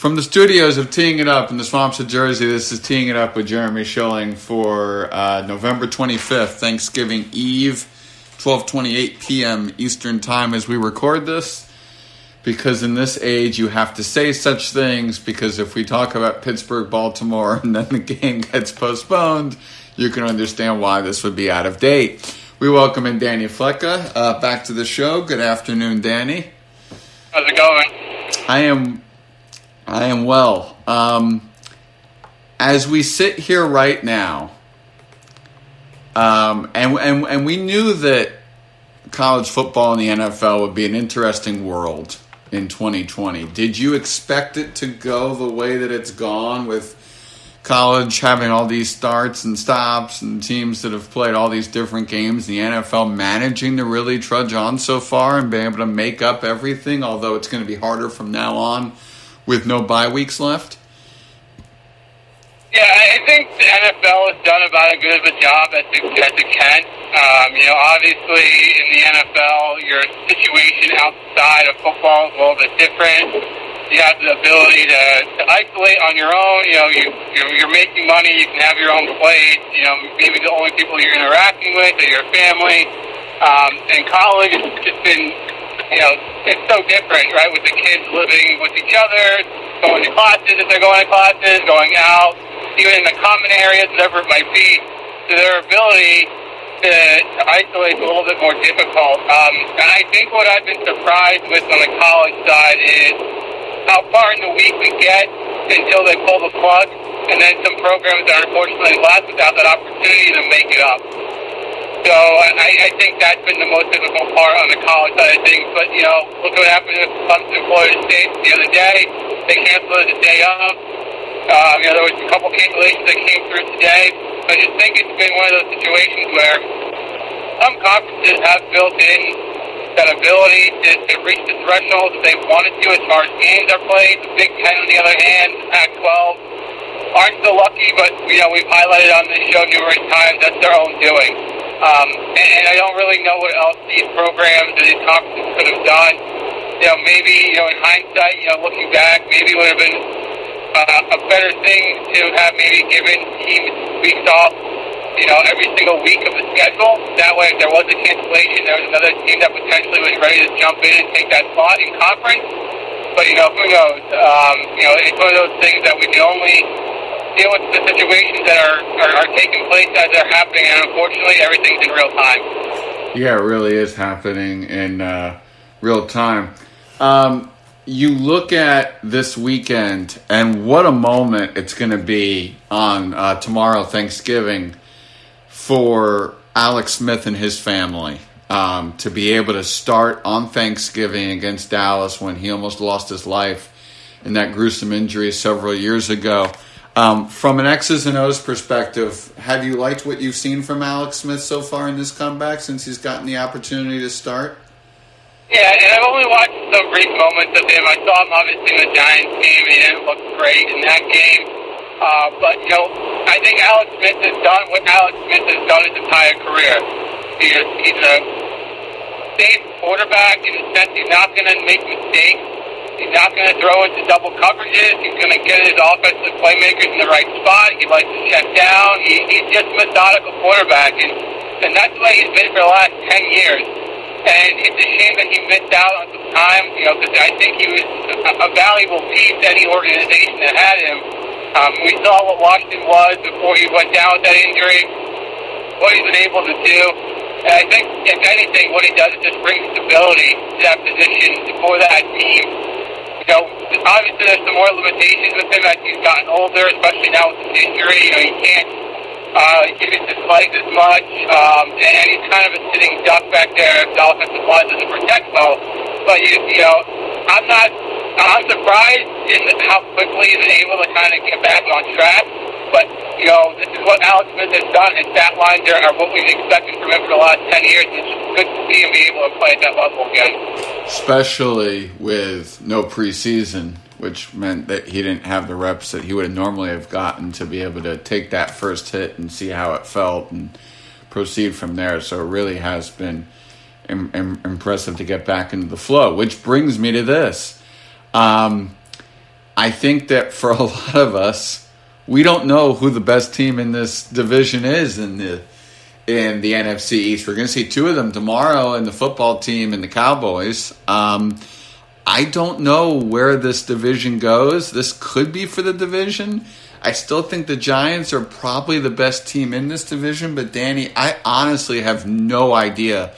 From the studios of Teeing It Up in the swamps of Jersey, this is Teeing It Up with Jeremy Schilling for uh, November 25th, Thanksgiving Eve, 12:28 p.m. Eastern Time as we record this. Because in this age, you have to say such things. Because if we talk about Pittsburgh, Baltimore, and then the game gets postponed, you can understand why this would be out of date. We welcome in Danny Flecka uh, back to the show. Good afternoon, Danny. How's it going? I am I am well. Um, as we sit here right now, um, and, and, and we knew that college football and the NFL would be an interesting world in 2020. Did you expect it to go the way that it's gone with college having all these starts and stops and teams that have played all these different games, the NFL managing to really trudge on so far and be able to make up everything, although it's going to be harder from now on with no bye weeks left? Yeah, I think the NFL has done about as good of a job as it, as it can. Um, you know, obviously in the NFL, your situation outside of football is a little bit different. You have the ability to, to isolate on your own. You know, you, you're, you're making money. You can have your own place. You know, maybe the only people you're interacting with are your family. Um, in college, it's just been you know, it's so different, right? With the kids living with each other, going to classes if they're going to classes, going out, even in the common areas, whatever it might be. So their ability to, to isolate is a little bit more difficult. Um, and I think what I've been surprised with on the college side is how far in the week we get until they pull the plug, and then some programs that unfortunately left without that opportunity to make it up. So I, I think that's been the most difficult part on the college side of things. But, you know, look what happened with Clemson, Florida State the other day. They canceled the day of. Um, you know, there was a couple cancellations that came through today. I just think it's been one of those situations where some conferences have built in that ability to, to reach the threshold that they wanted to as far as games are played. The Big Ten, on the other hand, the Pac-12 aren't so lucky, but, you know, we've highlighted on this show numerous times that's their own doing. Um, and, and I don't really know what else these programs or these conferences could have done. You know, maybe, you know, in hindsight, you know, looking back, maybe it would have been uh, a better thing to have maybe given teams weeks off, you know, every single week of the schedule. That way, if there was a cancellation, there was another team that potentially was ready to jump in and take that spot in conference. But, you know, who knows? Um, you know, it's one of those things that we can only deal with the situations that are, are, are taking place as they're happening, and unfortunately, everything's in real time. Yeah, it really is happening in uh, real time. Um, you look at this weekend, and what a moment it's going to be on uh, tomorrow, Thanksgiving, for Alex Smith and his family. Um, to be able to start on Thanksgiving against Dallas when he almost lost his life in that gruesome injury several years ago. Um, from an X's and O's perspective, have you liked what you've seen from Alex Smith so far in this comeback since he's gotten the opportunity to start? Yeah, and I've only watched some brief moments of him. I saw him obviously in the Giants game, and he didn't look great in that game. Uh, but, you know, I think Alex Smith has done what Alex Smith has done his entire career. He is, he's a safe quarterback in the sense he's not going to make mistakes. He's not going to throw into double coverages. He's going to get his offensive playmakers in the right spot. He likes to check down. He, he's just a methodical quarterback, and, and that's the way he's been for the last 10 years. And it's a shame that he missed out on some time, you know, because I think he was a, a valuable piece to any organization that had him. Um, we saw what Washington was before he went down with that injury, what he's been able to do. And I think, if anything, what he does is just bring stability to that position for that team know, obviously there's some more limitations with him as he's gotten older, especially now with his injury. You know, he can't uh, use his legs as much, um, and he's kind of a sitting duck back there if the offensive line doesn't protect well. But you, you know, I'm not. I'm surprised in how quickly he's able to kind of get back on track. But, you know, this is what Alex Smith has done. His stat lines are, are what we've expected from him for the last 10 years. It's good to see him be able to play at that level again. Especially with no preseason, which meant that he didn't have the reps that he would have normally have gotten to be able to take that first hit and see how it felt and proceed from there. So it really has been Im- impressive to get back into the flow, which brings me to this. Um, I think that for a lot of us, we don't know who the best team in this division is in the in the NFC East. We're going to see two of them tomorrow in the football team and the Cowboys. Um, I don't know where this division goes. This could be for the division. I still think the Giants are probably the best team in this division, but Danny, I honestly have no idea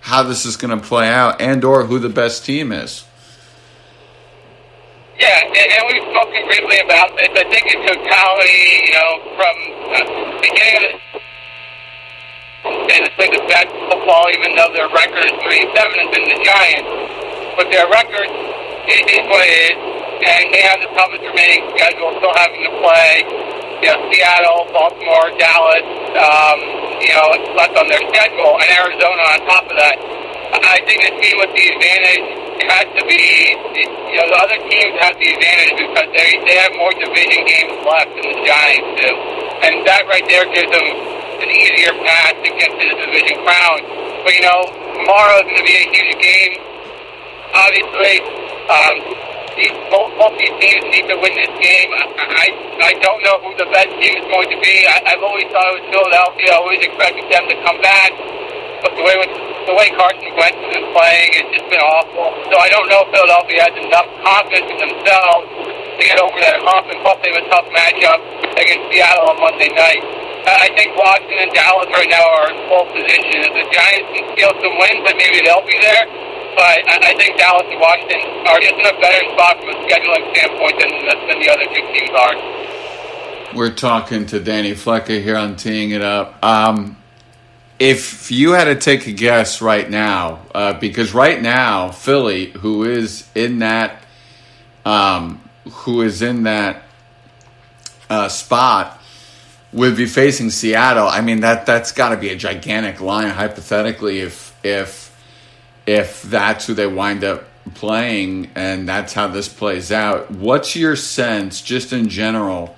how this is going to play out and or who the best team is. Yeah, and, we've spoken briefly about this. I think in totality, you know, from uh, beginning of the and it's the best football, even though their record is three seven has been the Giants. But their record is, is what it is and they have the toughest remaining schedule, still having to play, you know, Seattle, Baltimore, Dallas, um, you know, left on their schedule, and Arizona on top of that. I think the team with the advantage has to be, you know, the other teams have the advantage because they they have more division games left than the Giants do, and that right there gives them an easier path to get to the division crown. But you know, tomorrow is going to be a huge game. Obviously, um, these both, both these teams need to win this game. I, I I don't know who the best team is going to be. I, I've always thought it was Philadelphia. I always expected them to come back, but the way with, the way Carson Wentz has been playing, it's just been awful. So I don't know if Philadelphia has enough confidence in themselves to get over that hump. And plus, they have a tough matchup against Seattle on Monday night. I think Washington and Dallas right now are in full position. If the Giants can steal some wins, then maybe they'll be there but I, think Dallas and Washington are just in a better spot from a scheduling standpoint than, than the other two teams are. We're talking to Danny Flecker here on Teeing It Up. Um, if you had to take a guess right now, uh, because right now Philly, who is in that, um, who is in that uh, spot, would be facing Seattle. I mean that that's got to be a gigantic line hypothetically if if if that's who they wind up playing and that's how this plays out. What's your sense, just in general?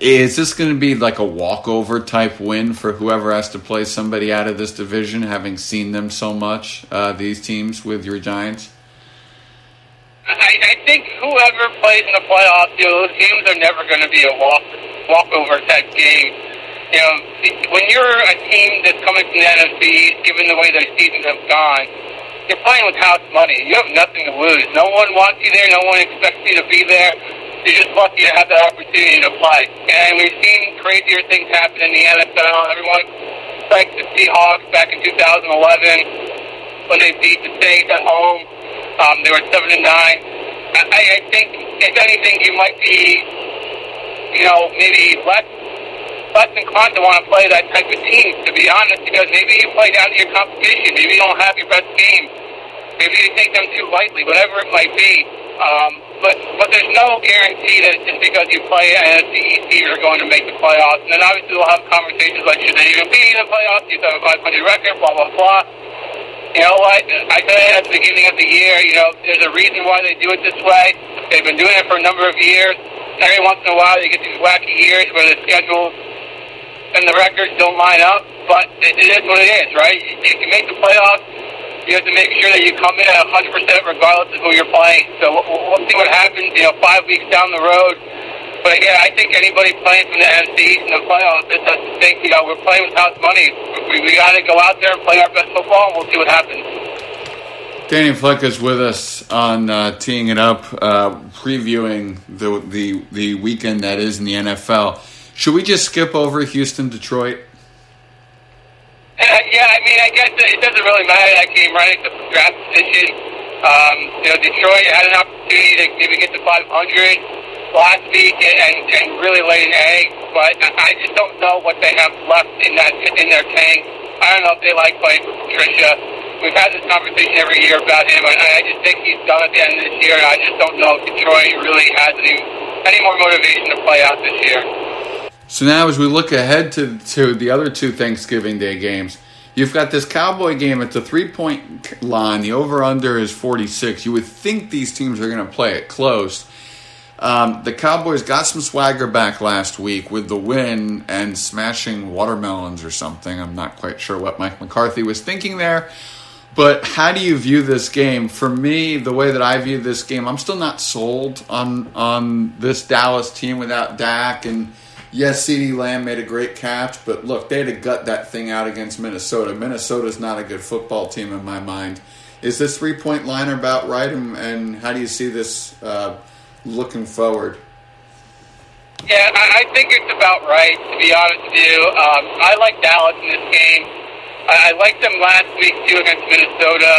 Is this going to be like a walkover type win for whoever has to play somebody out of this division, having seen them so much, uh, these teams with your Giants? I, I think whoever plays in the playoffs, you know, those games are never going to be a walk walkover type game you know, when you're a team that's coming from the NFC, given the way their seasons have gone, you're playing with house money. You have nothing to lose. No one wants you there. No one expects you to be there. You're just lucky to have that opportunity to play. And we've seen crazier things happen in the NFL. Everyone thanks the Seahawks back in 2011 when they beat the Saints at home. Um, they were seven and nine. I, I think, if anything, you might be, you know, maybe less less inclined to want to play that type of team, to be honest, because maybe you play down to your competition. Maybe you don't have your best team. Maybe you take them too lightly, whatever it might be. Um, but but there's no guarantee that just because you play NFC East, you're going to make the playoffs. And then obviously we'll have conversations like, should they even be in the playoffs? You have a 500 record, blah, blah, blah. You know what? I said at the beginning of the year, you know, there's a reason why they do it this way. They've been doing it for a number of years. Every once in a while, you get these wacky years where the schedules and the records don't line up, but it, it is what it is, right? You make the playoffs, you have to make sure that you come in at 100% regardless of who you're playing. So we'll, we'll see what happens, you know, five weeks down the road. But again, I think anybody playing from the NFC East in the playoffs just has to think, you know, we're playing with house money. We, we got to go out there and play our best football, and we'll see what happens. Danny Fleck is with us on uh, teeing it up, uh, previewing the, the the weekend that is in the NFL. Should we just skip over Houston, Detroit? Yeah, I mean, I guess it doesn't really matter. That game right the draft position. Um, you know, Detroit had an opportunity to maybe get to 500 last week and, and really lay an egg, but I just don't know what they have left in that in their tank. I don't know if they like playing for Patricia. We've had this conversation every year about him, and I just think he's done at the end of this year. And I just don't know if Detroit really has any any more motivation to play out this year. So now, as we look ahead to, to the other two Thanksgiving Day games, you've got this Cowboy game at the three point line. The over under is 46. You would think these teams are going to play it close. Um, the Cowboys got some swagger back last week with the win and smashing watermelons or something. I'm not quite sure what Mike McCarthy was thinking there. but how do you view this game? For me, the way that I view this game, I'm still not sold on on this Dallas team without Dak. And yes, CeeDee Lamb made a great catch, but look, they had to gut that thing out against Minnesota. Minnesota's not a good football team in my mind. Is this three point line about right? And, how do you see this uh, looking forward? Yeah, I, think it's about right, to be honest with you. Um, I like Dallas in this game. I, I liked them last week too against Minnesota.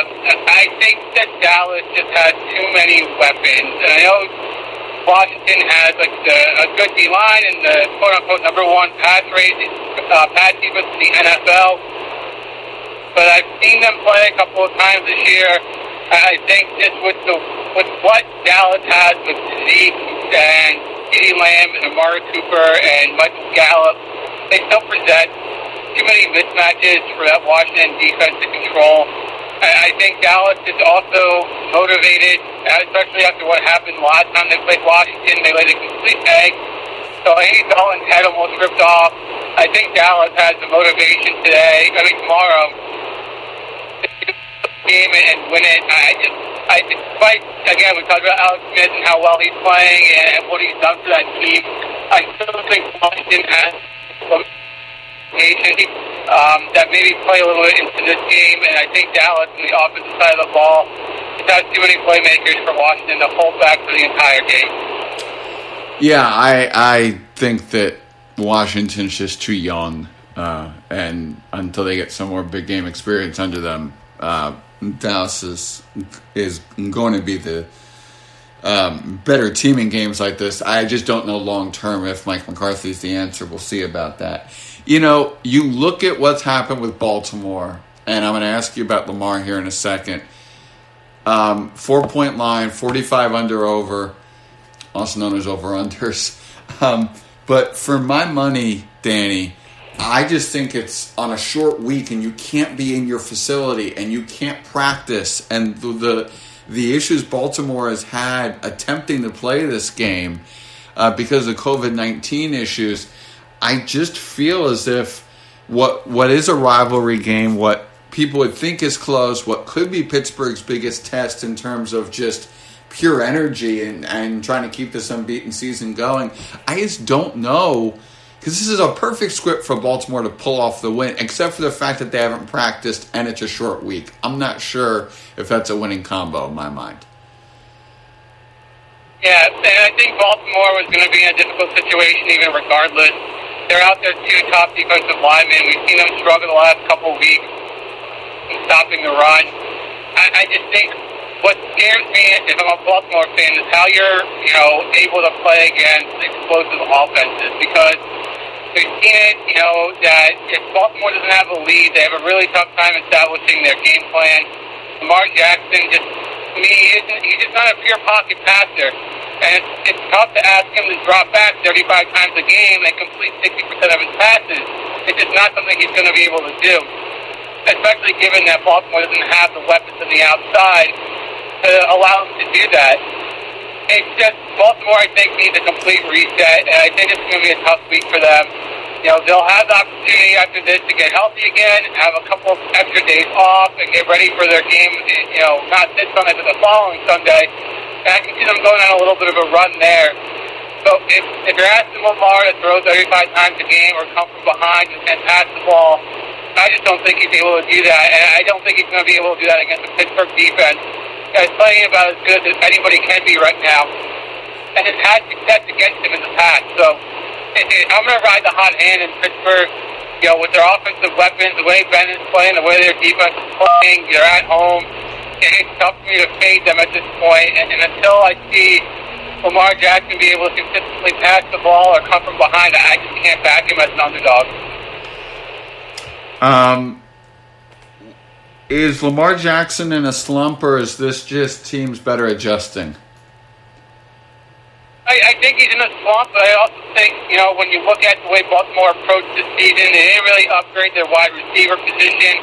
I think that Dallas just has too many weapons, and I know Washington has like the, a good D line and the quote unquote number one pass rate, uh, pass defense in the NFL. But I've seen them play a couple of times this year. I think just with the with what Dallas has with Zeke and CeeDee Lamb and Amari Cooper and Michael Gallup, they still present too many mismatches for that Washington defense to control. I, I think Dallas is also motivated, especially after what happened last time they played Washington. They laid a complete egg. So Andy Dalton's head almost ripped off. I think Dallas has the motivation today, I mean tomorrow, game and win it. I just, I despite again we talked about Alex Smith and how well he's playing and what he's done for that team. I still think Washington has um, that maybe play a little bit into this game, and I think Dallas on the offensive side of the ball has too many playmakers for Washington to hold back for the entire game. Yeah, I I think that Washington's just too young, uh, and until they get some more big game experience under them, uh, Dallas is is going to be the um, better team in games like this. I just don't know long term if Mike McCarthy's the answer. We'll see about that. You know, you look at what's happened with Baltimore, and I'm going to ask you about Lamar here in a second. Um, four point line, 45 under over, also known as over unders. Um, but for my money, Danny, I just think it's on a short week and you can't be in your facility and you can't practice. And the, the, the issues Baltimore has had attempting to play this game uh, because of COVID 19 issues I just feel as if what what is a rivalry game, what people would think is close, what could be Pittsburgh's biggest test in terms of just pure energy and, and trying to keep this unbeaten season going. I just don't know because this is a perfect script for Baltimore to pull off the win, except for the fact that they haven't practiced and it's a short week. I'm not sure if that's a winning combo in my mind. Yeah, and I think Baltimore was going to be in a difficult situation even regardless. They're out there two top defensive linemen. We've seen them struggle the last couple weeks in stopping the run. I, I just think what scares me if I'm a Baltimore fan is how you're, you know, able to play against explosive offenses because we've seen it, you know, that if Baltimore doesn't have a lead, they have a really tough time establishing their game plan. Lamar Jackson just, to me, he isn't, he's just not a pure pocket passer. And it's, it's tough to ask him to drop back 35 times a game and complete 60% of his passes. It's just not something he's going to be able to do, especially given that Baltimore doesn't have the weapons on the outside to allow him to do that. It's just Baltimore, I think, needs a complete reset, and I think it's going to be a tough week for them. You know, they'll have the opportunity after this to get healthy again, have a couple extra days off, and get ready for their game. You know, not this Sunday, but the following Sunday I can see them going on a little bit of a run there. So if, if you're asking Lamar to throw 35 times a game or come from behind and, and pass the ball, I just don't think he's able to do that. And I don't think he's going to be able to do that against the Pittsburgh defense. He's playing about as good as anybody can be right now. And has had success against him in the past. So I'm going to ride the hot hand in Pittsburgh. You know, with their offensive weapons, the way Ben is playing, the way their defense is playing, they're at home it's tough for me to fade them at this point. And, and until I see Lamar Jackson be able to consistently pass the ball or come from behind, I just can't back him as an underdog. Um, is Lamar Jackson in a slump, or is this just teams better adjusting? I, I think he's in a slump, but I also think, you know, when you look at the way Baltimore approached the season, they didn't really upgrade their wide receiver position.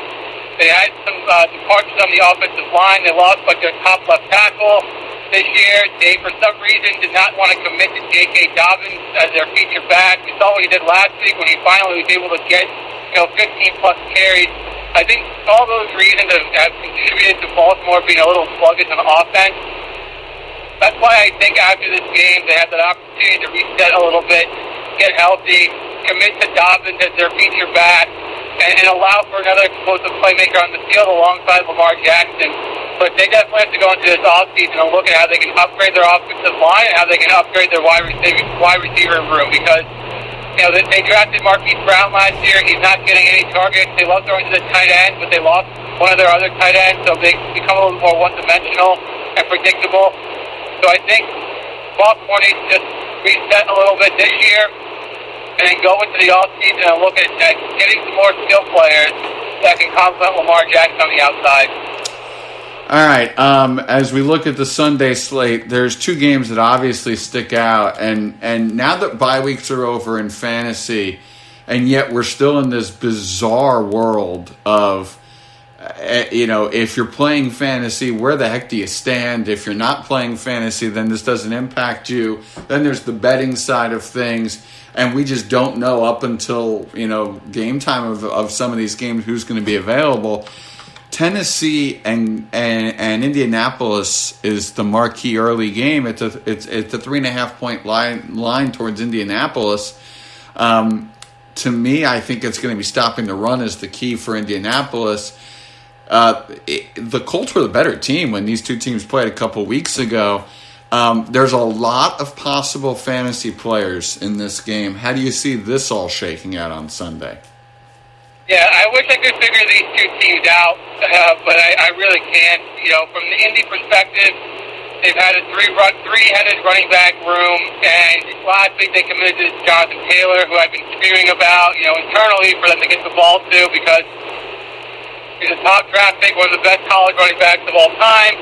They had some uh, departures on the offensive line. They lost like their top left tackle this year. They, for some reason, did not want to commit to J.K. Dobbins as their feature back. We saw what he did last week when he finally was able to get, you know, 15 plus carries. I think all those reasons have, have contributed to Baltimore being a little sluggish on offense. That's why I think after this game they have that opportunity to reset a little bit, get healthy, commit to Dobbins as their feature back, and, and allow for another explosive playmaker on the field alongside Lamar Jackson. But they definitely have to go into this offseason and look at how they can upgrade their offensive line and how they can upgrade their wide receiver, wide receiver room because you know, they, they drafted Marquise Brown last year. He's not getting any targets. They love throwing to the tight end, but they lost one of their other tight ends, so they become a little more one-dimensional and predictable. So I think Baltimore needs to just reset a little bit this year and then go into the offseason and look at, at getting some more skill players that can complement Lamar Jackson on the outside. All right. Um, as we look at the Sunday slate, there's two games that obviously stick out, and and now that bye weeks are over in fantasy, and yet we're still in this bizarre world of, uh, you know, if you're playing fantasy, where the heck do you stand? If you're not playing fantasy, then this doesn't impact you. Then there's the betting side of things, and we just don't know up until you know game time of of some of these games who's going to be available. Tennessee and, and and Indianapolis is the marquee early game. It's a it's it's a three and a half point line line towards Indianapolis. Um, to me, I think it's going to be stopping the run is the key for Indianapolis. Uh, it, the Colts were the better team when these two teams played a couple weeks ago. Um, there's a lot of possible fantasy players in this game. How do you see this all shaking out on Sunday? Yeah, I wish I could figure these two teams out, uh, but I, I really can't. You know, from the Indy perspective, they've had a three run, three-headed running back room, and last week they committed to Jonathan Taylor, who I've been spewing about, you know, internally for them to get the ball to because he's a top draft pick, one of the best college running backs of all time,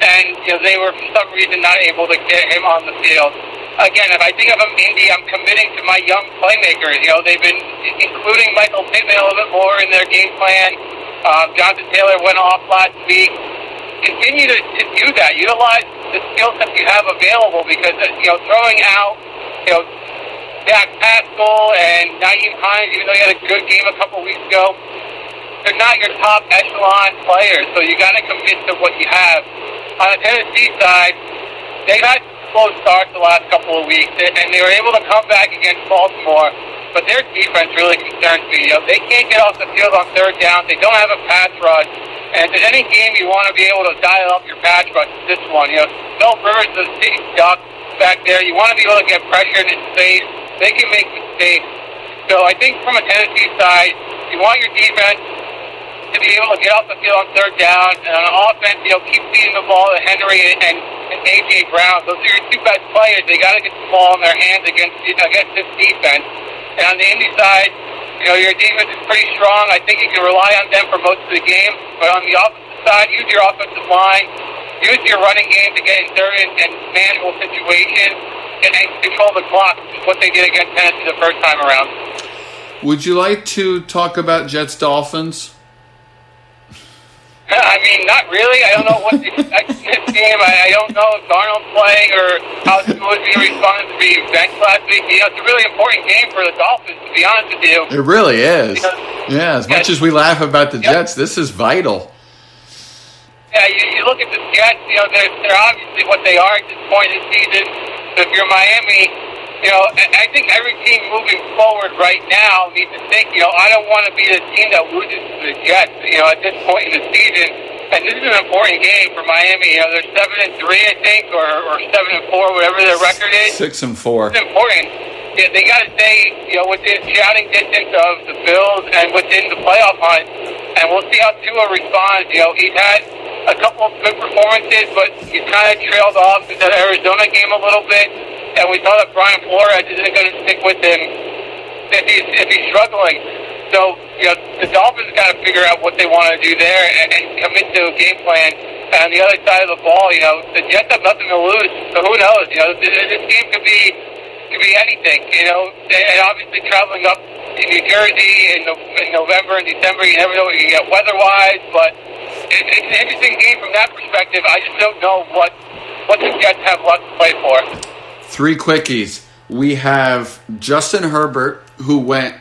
and you know they were for some reason not able to get him on the field again, if I think of them Indy, I'm committing to my young playmakers. You know, they've been including Michael Pittman a little bit more in their game plan. Um, Jonathan Taylor went off last week. Continue to, to do that. Utilize the skill sets you have available because, uh, you know, throwing out, you know, Zach Pascal and Nyheim Hines, even though he had a good game a couple weeks ago, they're not your top echelon players. So you got to commit to what you have. On the Tennessee side, they've had slow start the last couple of weeks, and they were able to come back against Baltimore. But their defense really concerns me. You know, they can't get off the field on third down. They don't have a pass rush. And if there's any game you want to be able to dial up your pass rush, it's this one. You know, Phil Rivers is a duck back there. You want to be able to get pressure in his face. They can make mistakes. So I think from a Tennessee side, you want your defense to be able to get off the field on third down. And on offense, you know, keep feeding the ball to Henry and, and AJ Brown. Those are your two best players. They got to get the ball in their hands against against this defense. And on the Indy side, you know, your defense is pretty strong. I think you can rely on them for most of the game. But on the offensive side, use your offensive line, use your running game to get in third and, and manual situations, and, control the clock, what they did against Tennessee the first time around. Would you like to talk about Jets Dolphins? I mean, not really. I don't know what to expect in this game. I, I don't know if Darnold's playing or how Tua is going to respond to be benched last week. You know, it's a really important game for the Dolphins, to be honest with you. It really is. Because, yeah, as much as we laugh about the yeah. Jets, this is vital. Yeah, you, you look at the Jets, you know, they're, they're obviously what they are at this point in the season. So if you're Miami, you know, I think every team moving forward right now needs to think, you know, I don't want to be the team that loses to the Jets, you know, at this point in the season. And this is an important game for Miami. You know, they're seven and three, I think, or, or seven and four, whatever their record is. Six and four. It's important. Yeah, they got to stay, you know, within shouting distance of the Bills and within the playoff hunt. And we'll see how Tua responds. You know, he's had a couple of good performances, but he's kind of trailed off in that Arizona game a little bit and we saw that Brian Flores isn't going to stick with him if he's if he's struggling. So you know the Dolphins got to figure out what they want to do there and, and commit to a game plan. And on the other side of the ball, you know the Jets have nothing to lose, so who knows? You know this, this game could be could be anything. You know, and obviously traveling up to New Jersey in, no, in November and December, you never know what you get weather-wise. But it, it's an interesting game from that perspective. I just don't know what what the Jets have left to play for. Three quickies. We have Justin Herbert, who went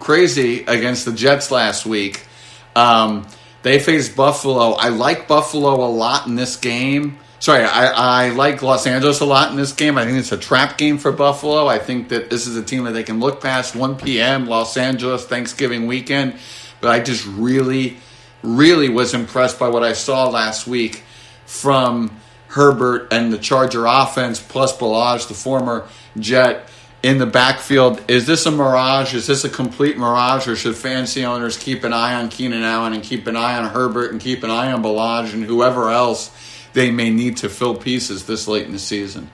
crazy against the Jets last week. Um, they faced Buffalo. I like Buffalo a lot in this game. Sorry, I, I like Los Angeles a lot in this game. I think it's a trap game for Buffalo. I think that this is a team that they can look past 1 p.m. Los Angeles Thanksgiving weekend. But I just really, really was impressed by what I saw last week from Herbert and the Charger offense, plus Ballage, the former Jet, in the backfield. Is this a mirage? Is this a complete mirage, or should fantasy owners keep an eye on Keenan Allen and keep an eye on Herbert and keep an eye on Ballage and whoever else they may need to fill pieces this late in the season?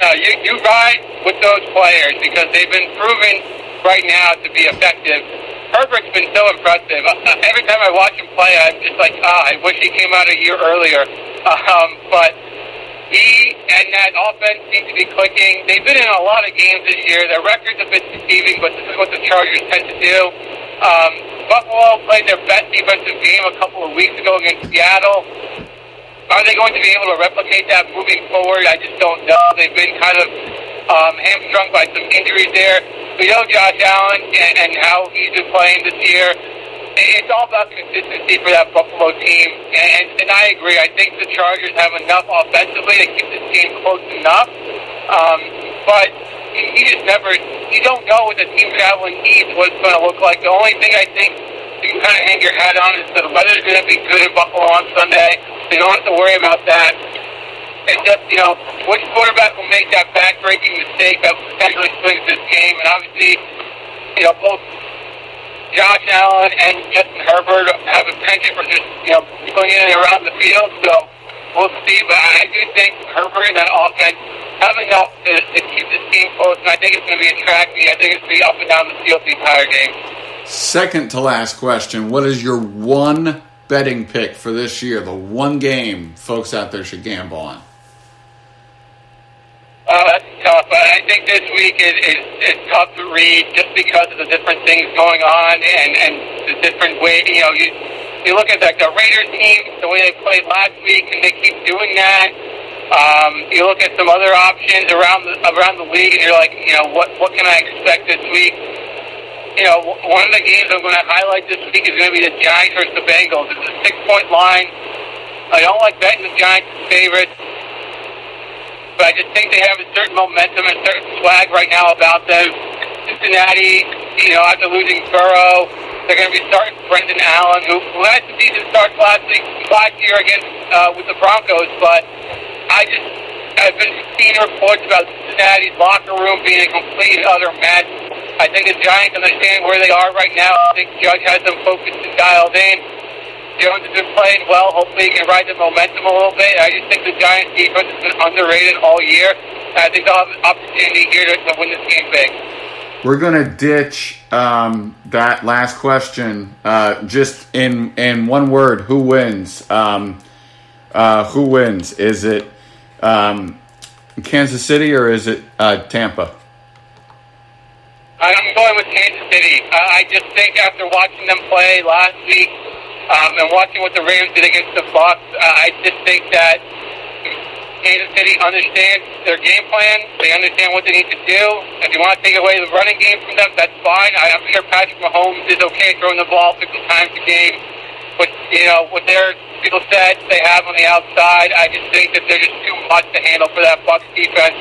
No, you, you ride with those players because they've been proven right now to be effective. Herbert's been so impressive. Every time I watch him play, I'm just like, ah, I wish he came out a year earlier. Um, but he and that offense seem to be clicking. They've been in a lot of games this year. Their record's a bit deceiving, but this is what the Chargers tend to do. Um, Buffalo played their best defensive game a couple of weeks ago against Seattle. Are they going to be able to replicate that moving forward? I just don't know. They've been kind of um, hamstrung by some injuries there. We know Josh Allen and, and how he's been playing this year. It's all about consistency for that Buffalo team, and, and I agree. I think the Chargers have enough offensively to keep this team close enough, um, but you just never, you don't know with the team traveling east what it's going to look like. The only thing I think you can kind of hang your hat on is that the weather's going to be good in Buffalo on Sunday. You don't have to worry about that. And just, you know, which quarterback will make that back-breaking mistake that potentially swings this game? And obviously, you know, both Josh Allen and Justin Herbert have a penchant for just, you know, going in and around the field. So we'll see. But I do think Herbert and that offense have enough to, to keep this game close. And I think it's going to be a track meet. I think it's going to be up and down the field the entire game. Second to last question. What is your one betting pick for this year? The one game folks out there should gamble on? Uh, that's tough. I think this week is, is, is tough to read just because of the different things going on and, and the different way, you know, you, you look at like the Raiders team, the way they played last week, and they keep doing that. Um, you look at some other options around the around the league, and you're like, you know, what what can I expect this week? You know, one of the games I'm going to highlight this week is going to be the Giants versus the Bengals. It's a six point line. I don't like betting the Giants favorites but I just think they have a certain momentum and certain swag right now about them. Cincinnati, you know, after losing Burrow, they're going to be starting Brandon Allen, who, had some decent starts last week, last year against uh, with the Broncos. But I just I've been seeing reports about Cincinnati's locker room being a complete utter mess. I think the Giants understand where they are right now. I think Judge has them focused and dialed in. Jones has been playing well. Hopefully, he can ride the momentum a little bit. I just think the Giants' defense has been underrated all year. I think they'll have an opportunity here to, to win this game big. We're going to ditch um, that last question uh, just in in one word. Who wins? Um, uh, who wins? Is it um, Kansas City or is it uh, Tampa? I'm going with Kansas City. I just think after watching them play last week, um, and watching what the Rams did against the Bucs, uh, I just think that Kansas City understands their game plan. They understand what they need to do. If you want to take away the running game from them, that's fine. I, I'm sure Patrick Mahomes is okay throwing the ball 50 times a game. But, you know, with their skill set they have on the outside, I just think that they're just too much to handle for that Bucs defense.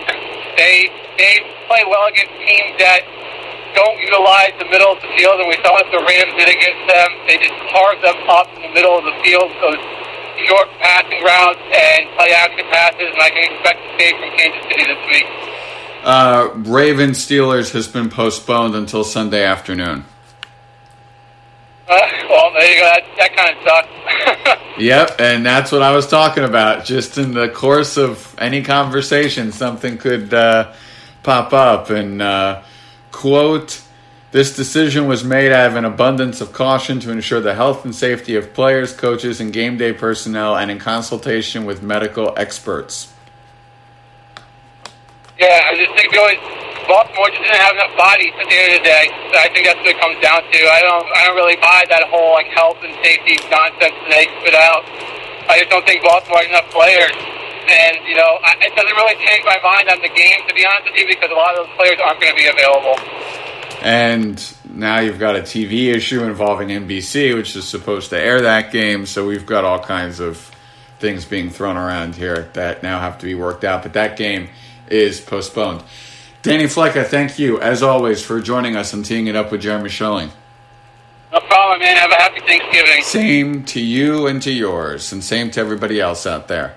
They they play well against teams that don't utilize the middle of the field, and we saw what the Rams did against them. They just carve them up in the middle of the field, those short passing routes and play action passes, and I can expect the same from Kansas City this week. Uh, Ravens Steelers has been postponed until Sunday afternoon. Uh, well, there you go. That, that kind of sucks. yep, and that's what I was talking about. Just in the course of any conversation, something could uh, pop up, and uh, quote, this decision was made out of an abundance of caution to ensure the health and safety of players, coaches, and game day personnel, and in consultation with medical experts. Yeah, I just think really Baltimore just didn't have enough bodies at the end of the day. So I think that's what it comes down to. I don't, I don't really buy that whole like health and safety nonsense that they spit out. I just don't think Baltimore has enough players. And, you know, I, it doesn't really change my mind on the game, to be honest with you, because a lot of those players aren't going to be available. And now you've got a TV issue involving NBC, which is supposed to air that game. So we've got all kinds of things being thrown around here that now have to be worked out. But that game is postponed. Danny Flecka, thank you, as always, for joining us and teeing it up with Jeremy Schilling. No problem, man. Have a happy Thanksgiving. Same to you and to yours, and same to everybody else out there.